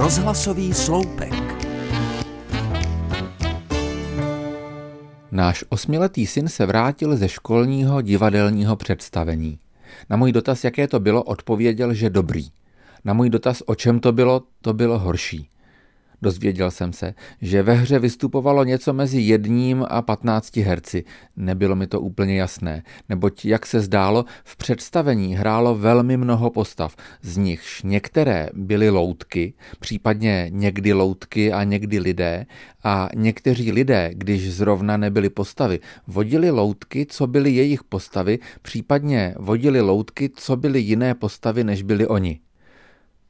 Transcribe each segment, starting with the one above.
Rozhlasový sloupek. Náš osmiletý syn se vrátil ze školního divadelního představení. Na můj dotaz, jaké to bylo, odpověděl, že dobrý. Na můj dotaz, o čem to bylo, to bylo horší. Dozvěděl jsem se, že ve hře vystupovalo něco mezi jedním a patnácti herci. Nebylo mi to úplně jasné, neboť, jak se zdálo, v představení hrálo velmi mnoho postav, z nichž některé byly loutky, případně někdy loutky a někdy lidé, a někteří lidé, když zrovna nebyly postavy, vodili loutky, co byly jejich postavy, případně vodili loutky, co byly jiné postavy, než byli oni.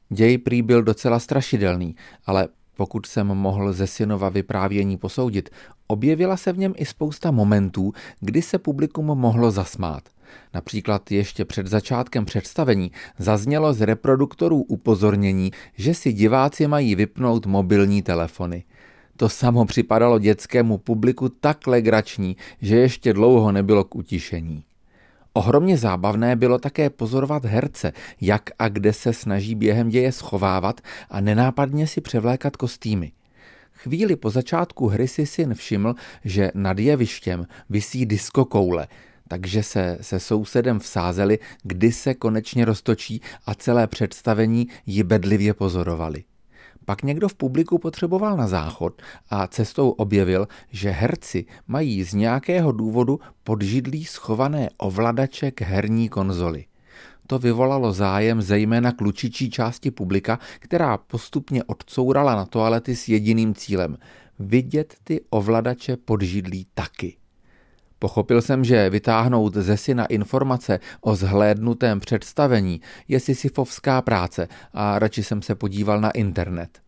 Děj prý byl docela strašidelný, ale pokud jsem mohl ze synova vyprávění posoudit, objevila se v něm i spousta momentů, kdy se publikum mohlo zasmát. Například ještě před začátkem představení zaznělo z reproduktorů upozornění, že si diváci mají vypnout mobilní telefony. To samo připadalo dětskému publiku tak legrační, že ještě dlouho nebylo k utišení. Ohromně zábavné bylo také pozorovat herce, jak a kde se snaží během děje schovávat a nenápadně si převlékat kostýmy. Chvíli po začátku hry si syn všiml, že nad jevištěm visí diskokoule, takže se se sousedem vsázeli, kdy se konečně roztočí a celé představení ji bedlivě pozorovali. Pak někdo v publiku potřeboval na záchod a cestou objevil, že herci mají z nějakého důvodu podžidlí schované ovladače k herní konzoli. To vyvolalo zájem zejména klučičí části publika, která postupně odcourala na toalety s jediným cílem – vidět ty ovladače podžidlí taky. Pochopil jsem, že vytáhnout ze syna informace o zhlédnutém představení je sisyfovská práce a radši jsem se podíval na internet.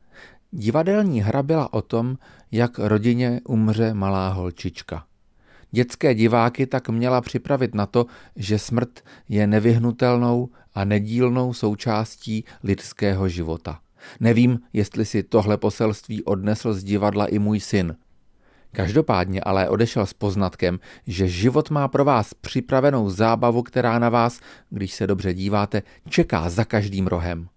Divadelní hra byla o tom, jak rodině umře malá holčička. Dětské diváky tak měla připravit na to, že smrt je nevyhnutelnou a nedílnou součástí lidského života. Nevím, jestli si tohle poselství odnesl z divadla i můj syn. Každopádně ale odešel s poznatkem, že život má pro vás připravenou zábavu, která na vás, když se dobře díváte, čeká za každým rohem.